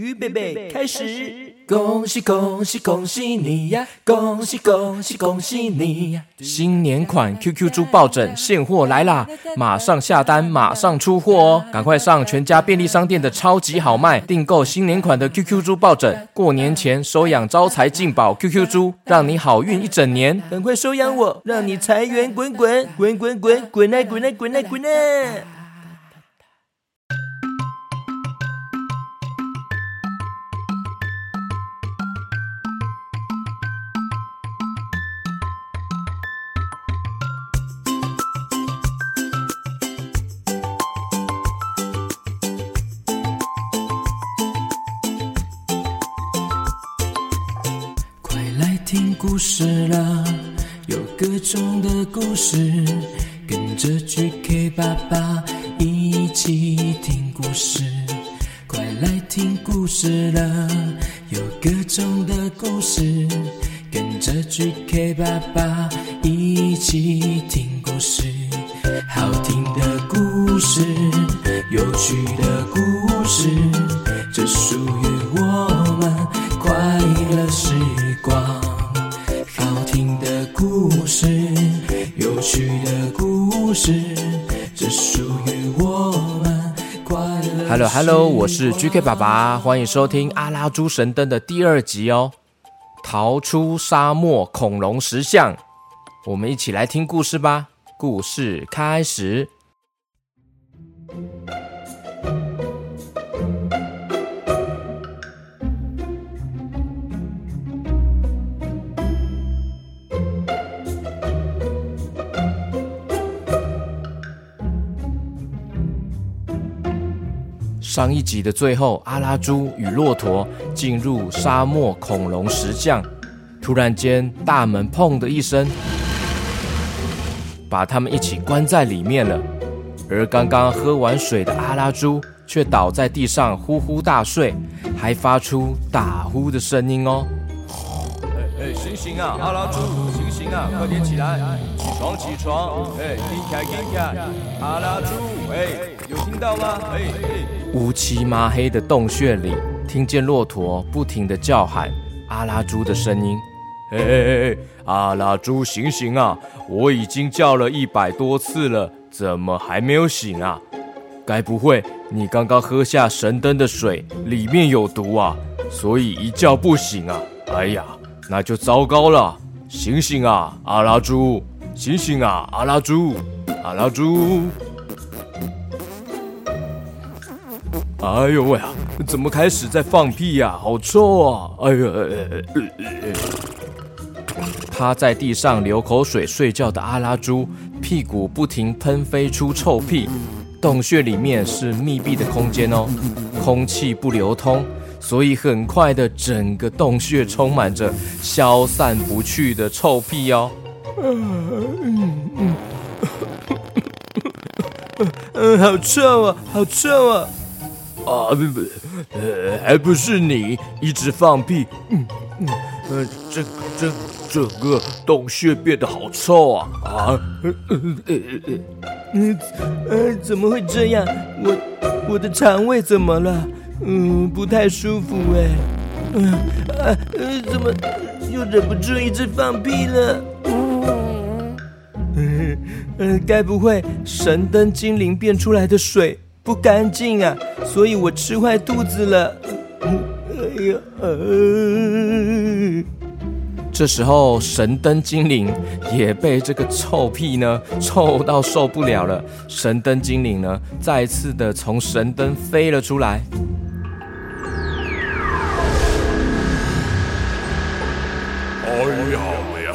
预备备，开始！恭喜恭喜恭喜你呀！恭喜恭喜恭喜你呀！新年款 QQ 猪抱枕现货来啦！马上下单，马上出货哦！赶快上全家便利商店的超级好卖，订购新年款的 QQ 猪抱枕。过年前收养招财进宝 QQ 猪，让你好运一整年。赶快收养我，让你财源滚滚滚滚滚滚来滚来滚来滚来！听故事了，有各种的故事，跟着 GK 爸爸一起听故事。快来听故事了，有各种的故事，跟着 GK 爸爸一起听故事。好听的故事，的故事，只属于我们快乐。Hello Hello，我是 GK 爸爸，欢迎收听《阿拉猪神灯》的第二集哦。逃出沙漠恐龙石像，我们一起来听故事吧。故事开始。上一集的最后，阿拉猪与骆驼进入沙漠恐龙石像，突然间大门砰的一声，把他们一起关在里面了。而刚刚喝完水的阿拉猪却倒在地上呼呼大睡，还发出打呼的声音哦。哎哎，醒醒啊，阿拉猪，醒醒啊，快点起来，起床起床，哎，起开起来，阿拉猪，哎，有听到吗？哎哎。乌漆麻黑的洞穴里，听见骆驼不停的叫喊阿拉猪的声音。哎哎哎，阿拉猪醒醒啊！我已经叫了一百多次了，怎么还没有醒啊？该不会你刚刚喝下神灯的水里面有毒啊？所以一觉不醒啊？哎呀，那就糟糕了！醒醒啊，阿拉猪！醒醒啊，阿拉猪！阿拉猪！哎呦喂啊！怎么开始在放屁呀？好臭啊！哎呦！趴在地上流口水睡觉的阿拉猪，屁股不停喷飞出臭屁。洞穴里面是密闭的空间哦，空气不流通，所以很快的整个洞穴充满着消散不去的臭屁哦。嗯嗯，好臭啊！好臭啊！啊不不，呃，还不是你一直放屁，嗯嗯，呃，这这整个洞穴变得好臭啊啊，呃呃呃呃，怎么会这样？我我的肠胃怎么了？嗯，不太舒服哎，嗯啊，怎么又忍不住一直放屁了？嗯嗯，该不会神灯精灵变出来的水？不干净啊，所以我吃坏肚子了。哎呀，这时候神灯精灵也被这个臭屁呢臭到受不了了。神灯精灵呢再次的从神灯飞了出来。哎呀呀！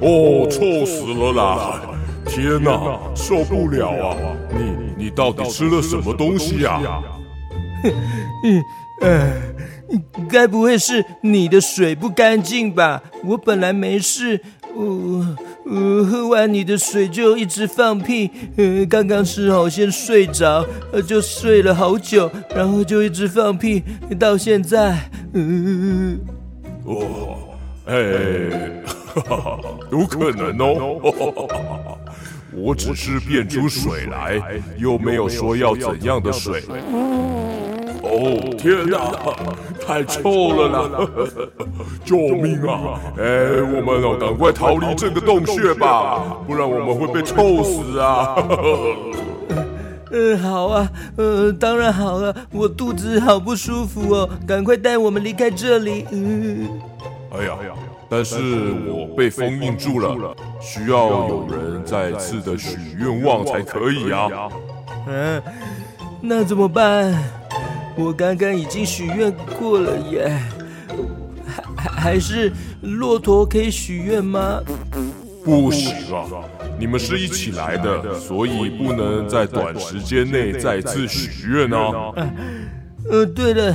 哦，臭死了啦！天哪，受不了啊！你你到底吃了什么东西呀？嗯嗯，该不会是你的水不干净吧？我本来没事，呃呃，喝完你的水就一直放屁。呃，刚刚吃好先睡着，就睡了好久，然后就一直放屁，到现在。嗯，哦，哎，有可能哦。我只是变出水来，又没有说要怎样的水。哦天哪，太臭了啦！救命啊！哎，我们要，赶快逃离这个洞穴吧，不然我们会被臭死啊！嗯，好啊，呃，当然好了，我肚子好不舒服哦，赶快带我们离开这里。嗯，哎呀，但是我被封印住了，需要有人再次的许愿望才可以啊。嗯，那怎么办？我刚刚已经许愿过了耶，还还还是骆驼可以许愿吗？不行啊，你们是一起来的，所以不能在短时间内再次许愿哦。呃，对了，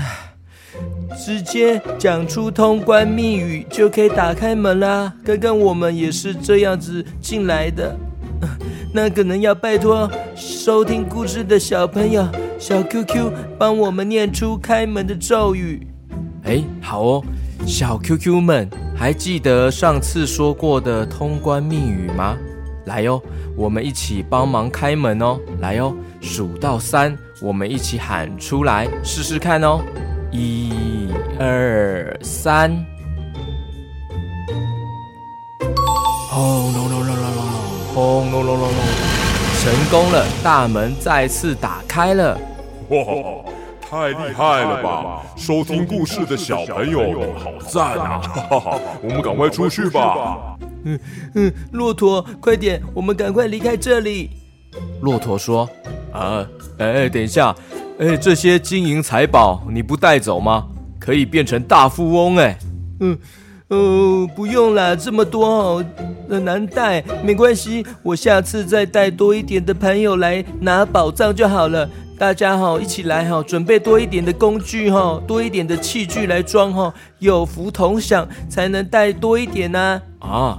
直接讲出通关密语就可以打开门啦。刚刚我们也是这样子进来的。那可能要拜托收听故事的小朋友小 QQ 帮我们念出开门的咒语。哎，好哦，小 QQ 们还记得上次说过的通关密语吗？来哟，我们一起帮忙开门哦！来哟，数到三，我们一起喊出来试试看哦！一、二、三。轰隆隆隆隆隆隆！轰隆隆隆隆！成功了，大门再次打开了。哇，太厉害了吧！收听故事的小朋友好赞啊！哈哈，我们赶快出去吧。嗯嗯，骆驼，快点，我们赶快离开这里。骆驼说：“啊，哎，等一下，哎，这些金银财宝你不带走吗？可以变成大富翁哎。”嗯。哦，不用了，这么多哦，难带，没关系，我下次再带多一点的朋友来拿宝藏就好了。大家哈，一起来哈，准备多一点的工具哈，多一点的器具来装哈，有福同享才能带多一点呢。啊，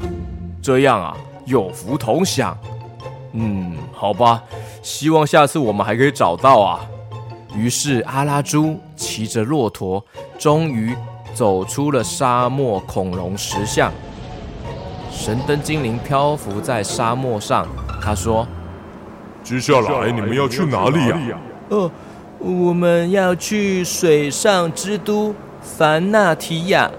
这样啊，有福同享。嗯，好吧，希望下次我们还可以找到啊。于是阿拉猪骑着骆驼，终于。走出了沙漠恐龙石像，神灯精灵漂浮在沙漠上。他说：“接下来你们要去哪里呀？”“哦，我们要去水上之都凡纳提亚，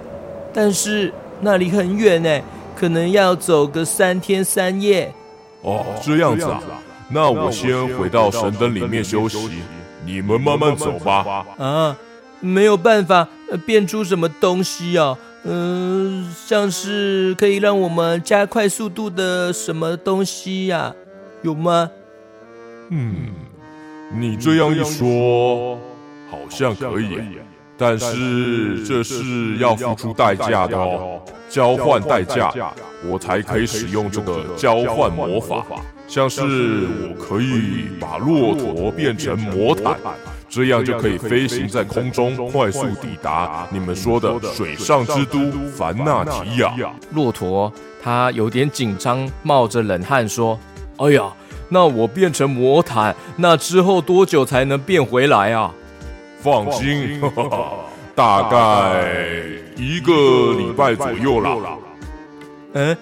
但是那里很远呢，可能要走个三天三夜。”“哦，这样子啊，那我先回到神灯里面休息，你们慢慢走吧。”“啊。”没有办法变出什么东西啊，嗯，像是可以让我们加快速度的什么东西呀？有吗？嗯，你这样一说，好像可以，但是这是要付出代价的哦，交换代价，我才可以使用这个交换魔法。像是我可以把骆驼变成魔毯。这样就可以飞行在空中，快速抵达你们说的水上之都凡纳提亚。骆驼他有点紧张，冒着冷汗说：“哎呀，那我变成魔毯，那之后多久才能变回来啊？”放心，大概一个礼拜左右啦。嗯，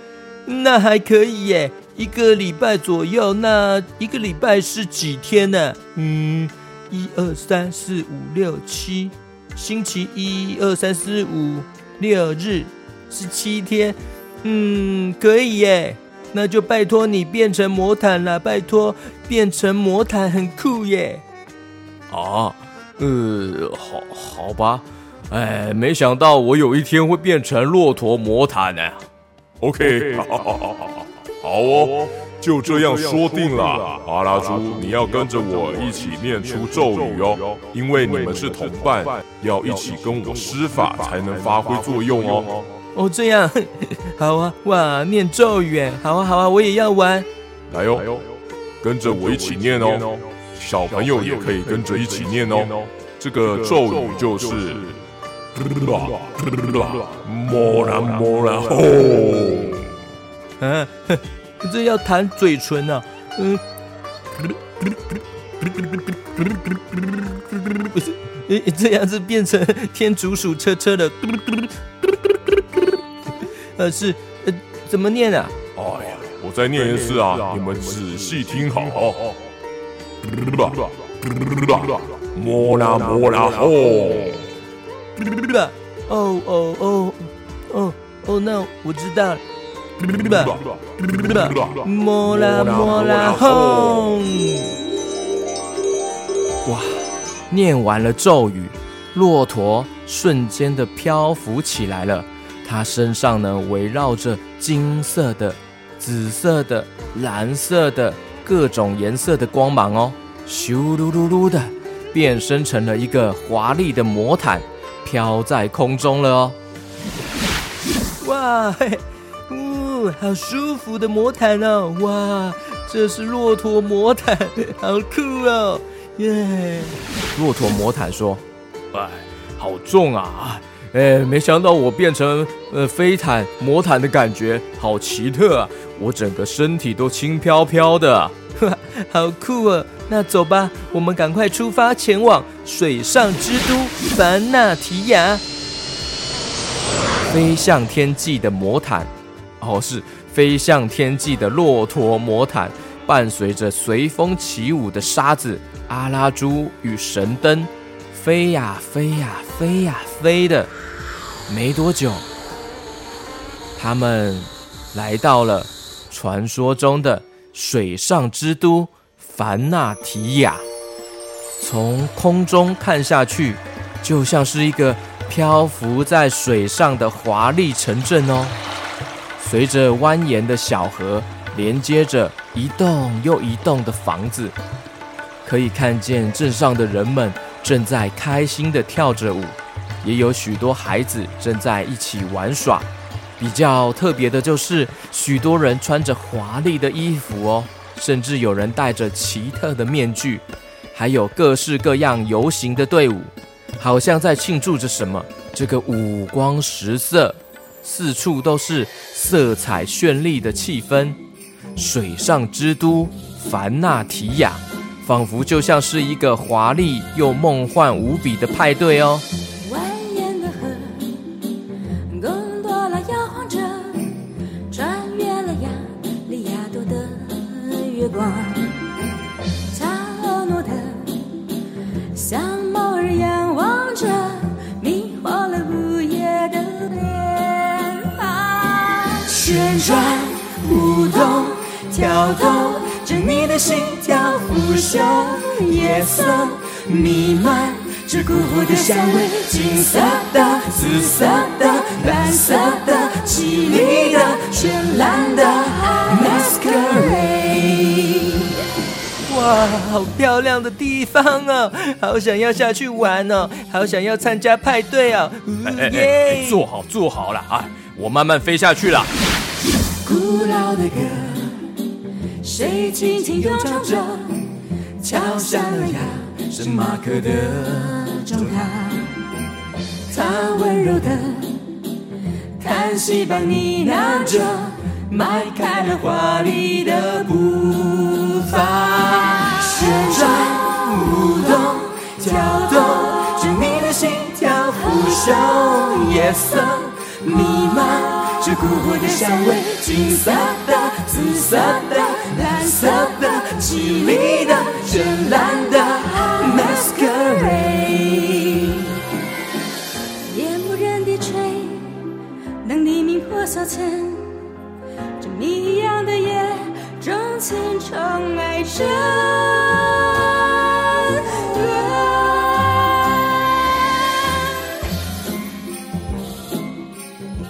那还可以耶，一个礼拜左右。那一个礼拜是几天呢？嗯。一二三四五六七，星期一、二、三、四、五、六日是七天，嗯，可以耶。那就拜托你变成魔毯了，拜托变成魔毯很酷耶。啊，呃，好好吧，哎，没想到我有一天会变成骆驼魔毯呢。OK，好好好好好，好哦。就这样说定了，阿拉猪，你要跟着我一起念出咒语哦，因为你们是同伴，要一起跟我施法才能发挥作用哦。哦，这样，好啊，哇，念咒语，好啊，好啊，我也要玩。来哟，跟着我一起念哦，小朋友也可以跟着一起念哦。这个咒语就是，莫然莫然吼，嗯。这要弹嘴唇呢，嗯，不是，这样子变成天竺鼠车车的，呃，是，呃，怎么念啊？哎呀，我再念一次啊，你们仔细听好。哦哦哦哦哦，那我知道了。哇，念完了咒语，骆驼瞬间的漂浮起来了。它身上呢围绕着金色的、紫色的、蓝色的各种颜色的光芒哦，咻噜噜噜的。变身成了一个华丽的魔毯，飘在空中了哦！哇，嘿，呜，好舒服的魔毯哦！哇，这是骆驼魔毯，好酷哦！耶！骆驼魔毯说：“哎，好重啊！哎，没想到我变成呃飞毯魔毯的感觉好奇特啊！我整个身体都轻飘飘的，好酷啊！”那走吧，我们赶快出发，前往水上之都凡纳提亚。飞向天际的魔毯，哦，是飞向天际的骆驼魔毯，伴随着随风起舞的沙子阿拉猪与神灯，飞呀飞呀飞呀飞的。没多久，他们来到了传说中的水上之都。凡纳提亚，从空中看下去，就像是一个漂浮在水上的华丽城镇哦。随着蜿蜒的小河，连接着一栋又一栋的房子，可以看见镇上的人们正在开心的跳着舞，也有许多孩子正在一起玩耍。比较特别的就是，许多人穿着华丽的衣服哦。甚至有人戴着奇特的面具，还有各式各样游行的队伍，好像在庆祝着什么。这个五光十色，四处都是色彩绚丽的气氛。水上之都凡纳提亚，仿佛就像是一个华丽又梦幻无比的派对哦。夜色弥漫着的香味，金色的、紫色的、蓝色的、绮丽的、绚烂的 masquerade。哇，好漂亮的地方哦，好想要下去玩哦，好想要参加派对哦。哎哎哎，坐好坐好了啊，我慢慢飞下去了。古老的歌，谁轻轻悠唱着，敲响了呀，是马克的钟塔。他温柔的叹息般呢喃着，迈开了华丽的步伐。旋转舞动，跳动着你的心跳，腐朽夜色弥漫。这蛊惑的香味，金色的、紫色的、蓝色的、绮丽的、绚烂的 masquerade。夜幕人低垂，能黎明破晓前，这谜一样的夜，钟情宠爱着。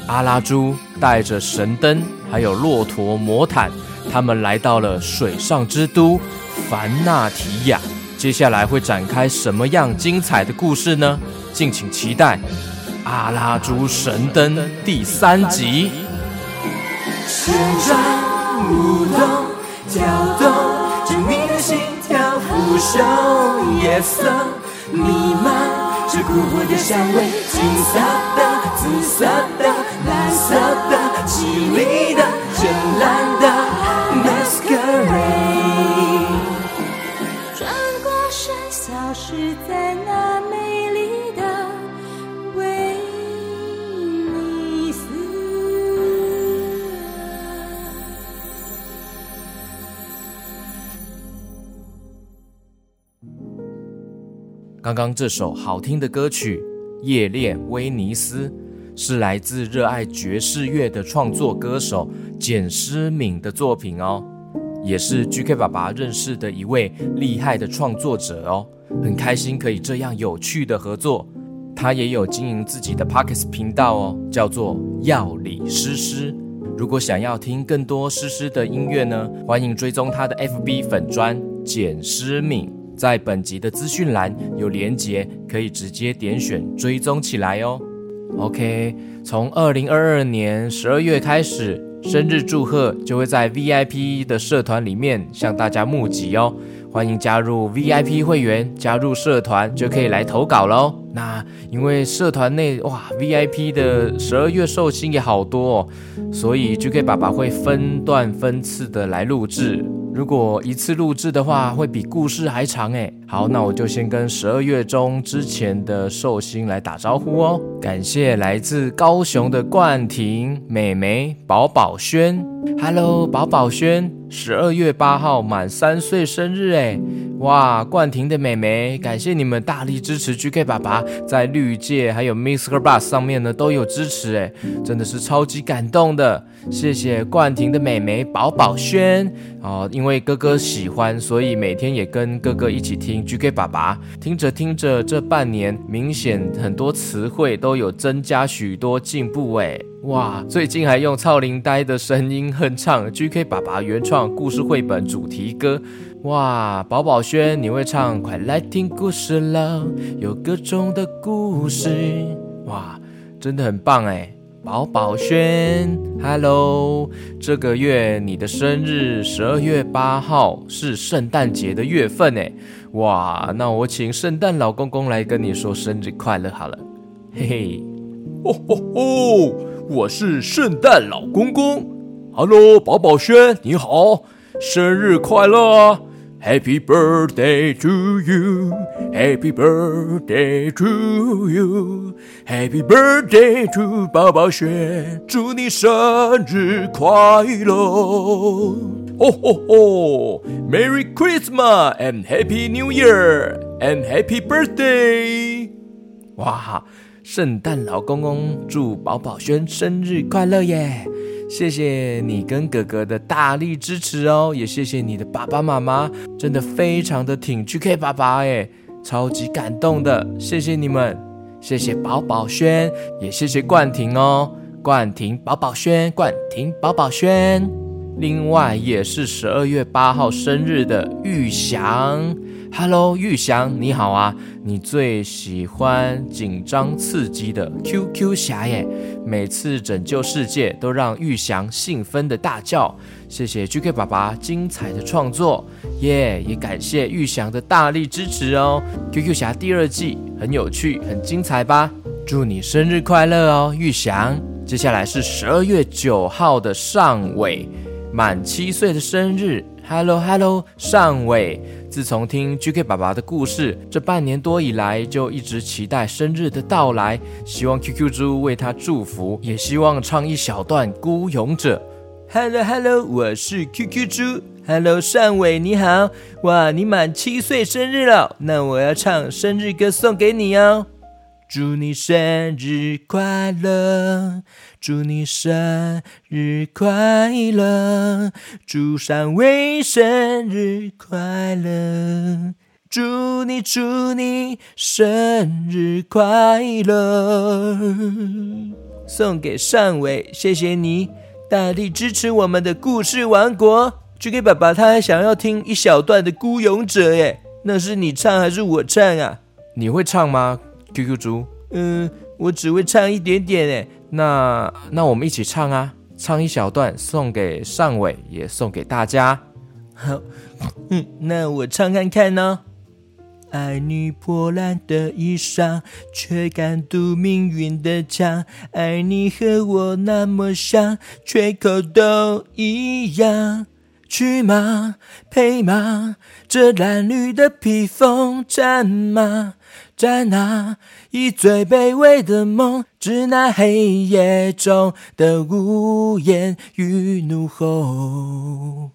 阿拉猪带着神灯，还有骆驼魔毯，他们来到了水上之都凡纳提亚。接下来会展开什么样精彩的故事呢？敬请期待《阿拉猪神灯》第三集。旋转舞动，跳动着你的心跳，腐朽夜色弥漫。这蛊惑的香味，金色的、紫色的、蓝色的、绮丽的、刚刚这首好听的歌曲《夜恋威尼斯》，是来自热爱爵士乐的创作歌手简诗敏的作品哦，也是 GK 爸爸认识的一位厉害的创作者哦。很开心可以这样有趣的合作。他也有经营自己的 Pockets 频道哦，叫做药理诗诗。如果想要听更多诗诗的音乐呢，欢迎追踪他的 FB 粉专简诗敏，在本集的资讯栏有连结，可以直接点选追踪起来哦。OK，从二零二二年十二月开始，生日祝贺就会在 VIP 的社团里面向大家募集哦。欢迎加入 VIP 会员，加入社团就可以来投稿喽。那因为社团内哇，VIP 的十二月寿星也好多，哦，所以 GK 爸爸会分段分次的来录制。如果一次录制的话，会比故事还长诶。好，那我就先跟十二月中之前的寿星来打招呼哦。感谢来自高雄的冠廷、美眉、宝宝轩。Hello，宝宝轩，十二月八号满三岁生日诶。哇，冠廷的美眉，感谢你们大力支持 GK 爸爸，在绿界还有 Mr. Bus 上面呢都有支持，哎，真的是超级感动的，谢谢冠廷的美眉宝宝轩哦，因为哥哥喜欢，所以每天也跟哥哥一起听 GK 爸爸，听着听着，这半年明显很多词汇都有增加许多进步，哎，哇，最近还用超龄呆的声音哼唱 GK 爸爸原创故事绘本主题歌。哇，宝宝轩，你会唱？快来听故事了，有各种的故事。哇，真的很棒哎，宝宝轩，Hello，这个月你的生日十二月八号是圣诞节的月份哎，哇，那我请圣诞老公公来跟你说生日快乐好了，嘿嘿，哦哦哦，我是圣诞老公公，Hello，宝宝轩你好，生日快乐！Happy birthday to you, Happy birthday to you, Happy birthday to 宝宝轩，祝你生日快乐！哦吼吼，Merry Christmas and Happy New Year and Happy birthday！哇，圣诞老公公祝宝宝轩生日快乐耶！谢谢你跟哥哥的大力支持哦，也谢谢你的爸爸妈妈，真的非常的挺 GK 爸爸哎，超级感动的，谢谢你们，谢谢宝宝轩，也谢谢冠廷哦，冠廷宝宝轩，冠廷宝宝轩，另外也是十二月八号生日的玉祥。Hello，玉祥，你好啊！你最喜欢紧张刺激的 QQ 侠耶？每次拯救世界都让玉祥兴奋的大叫。谢谢 GK 爸爸精彩的创作，耶！也感谢玉祥的大力支持哦。QQ 侠第二季很有趣，很精彩吧？祝你生日快乐哦，玉祥！接下来是十二月九号的尚伟，满七岁的生日。Hello，Hello，尚伟。自从听 GK 爸爸的故事，这半年多以来就一直期待生日的到来，希望 QQ 猪为他祝福，也希望唱一小段《孤勇者》。Hello，Hello，我是 QQ 猪。Hello，尚伟你好，哇，你满七岁生日了，那我要唱生日歌送给你哦。祝你生日快乐，祝你生日快乐，祝尚伟生日快乐，祝你祝你生日快乐，送给尚伟，谢谢你大力支持我们的故事王国。就给爸爸，他还想要听一小段的《孤勇者》耶，那是你唱还是我唱啊？你会唱吗？QQ 猪，嗯，我只会唱一点点诶。那那我们一起唱啊，唱一小段送给尚伟，也送给大家。好，嗯，那我唱看看呢。爱你破烂的衣裳，却敢堵命运的枪。爱你和我那么像，缺口都一样。去吗配吗，这褴褛的披风，战马。在那以最卑微的梦，致那黑夜中的无言与怒吼。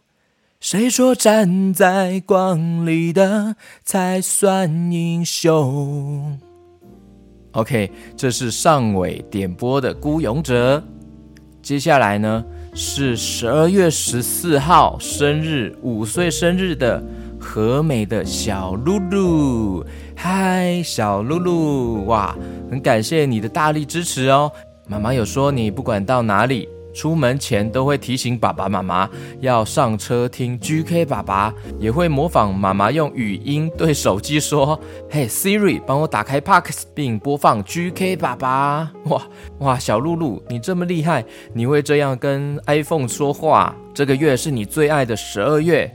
谁说站在光里的才算英雄？OK，这是上尾点播的《孤勇者》。接下来呢是十二月十四号生日五岁生日的和美的小露露。嗨，小露露，哇，很感谢你的大力支持哦。妈妈有说你不管到哪里。出门前都会提醒爸爸妈妈要上车听 GK 爸爸，也会模仿妈妈用语音对手机说：“嘿，Siri，帮我打开 Parks 并播放 GK 爸爸。”哇哇，小露露，你这么厉害，你会这样跟 iPhone 说话？这个月是你最爱的十二月，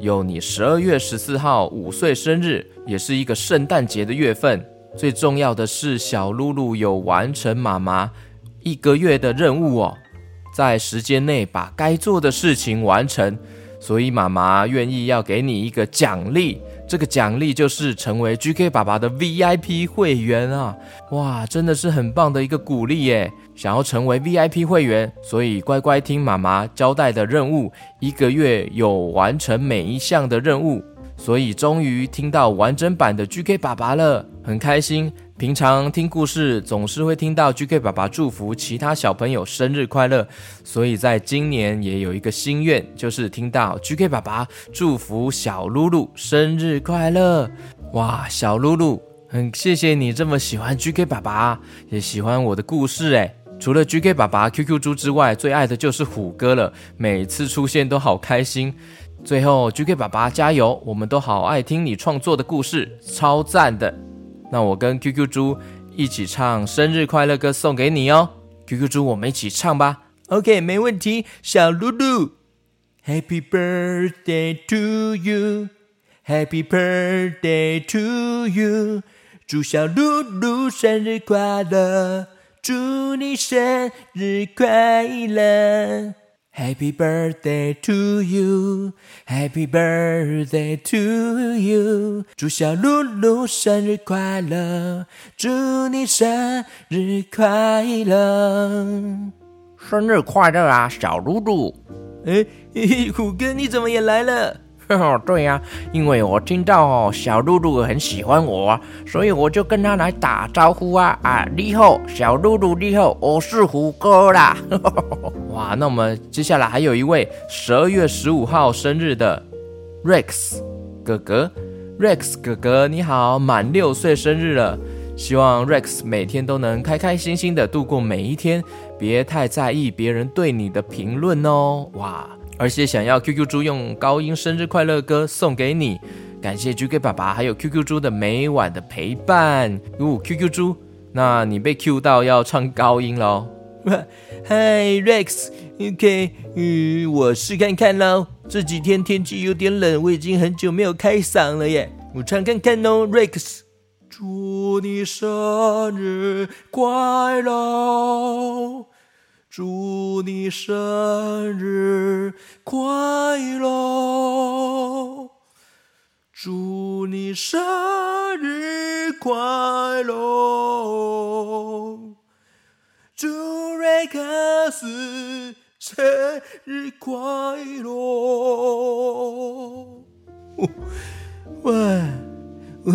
有你十二月十四号五岁生日，也是一个圣诞节的月份。最重要的是，小露露有完成妈妈一个月的任务哦。在时间内把该做的事情完成，所以妈妈愿意要给你一个奖励。这个奖励就是成为 GK 爸爸的 VIP 会员啊！哇，真的是很棒的一个鼓励耶！想要成为 VIP 会员，所以乖乖听妈妈交代的任务，一个月有完成每一项的任务，所以终于听到完整版的 GK 爸爸了，很开心。平常听故事总是会听到 GK 爸爸祝福其他小朋友生日快乐，所以在今年也有一个心愿，就是听到 GK 爸爸祝福小露露生日快乐。哇，小露露，很谢谢你这么喜欢 GK 爸爸，也喜欢我的故事诶。除了 GK 爸爸、QQ 猪之外，最爱的就是虎哥了，每次出现都好开心。最后，GK 爸爸加油，我们都好爱听你创作的故事，超赞的。那我跟 QQ 猪一起唱生日快乐歌送给你哦，QQ 猪，我们一起唱吧。OK，没问题。小露露，Happy birthday to you，Happy birthday to you，祝小露露生日快乐，祝你生日快乐。Happy birthday to you, Happy birthday to you，祝小露露生日快乐，祝你生日快乐，生日快乐啊，小露露！哎，虎哥你怎么也来了？对呀，因为我听到，小露露很喜欢我，所以我就跟他来打招呼啊啊！你好，小露露，你好，我是虎哥啦。哇，那我们接下来还有一位十二月十五号生日的 Rex 哥哥，Rex 哥哥你好，满六岁生日了，希望 Rex 每天都能开开心心的度过每一天，别太在意别人对你的评论哦。哇！而且想要 QQ 猪用高音生日快乐歌送给你，感谢 GK 爸爸还有 QQ 猪的每晚的陪伴。哦，QQ 猪，那你被 Q 到要唱高音喽。嗨，Rex，OK，嗯，我试看看喽。这几天天气有点冷，我已经很久没有开嗓了耶。我唱看看哦，Rex，祝你生日快乐。祝你生日快乐！祝你生日快乐！祝瑞克斯生日快乐！喂，我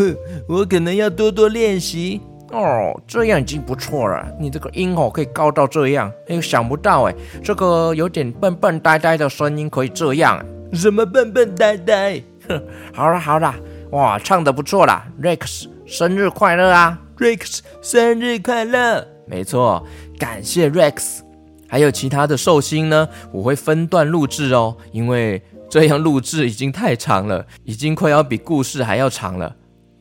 我可能要多多练习。哦，这样已经不错了。你这个音哦可以高到这样，哎，想不到哎，这个有点笨笨呆呆的声音可以这样。什么笨笨呆呆？哼，好了好了，哇，唱的不错啦，Rex 生日快乐啊！Rex 生日快乐！没错，感谢 Rex。还有其他的寿星呢，我会分段录制哦，因为这样录制已经太长了，已经快要比故事还要长了。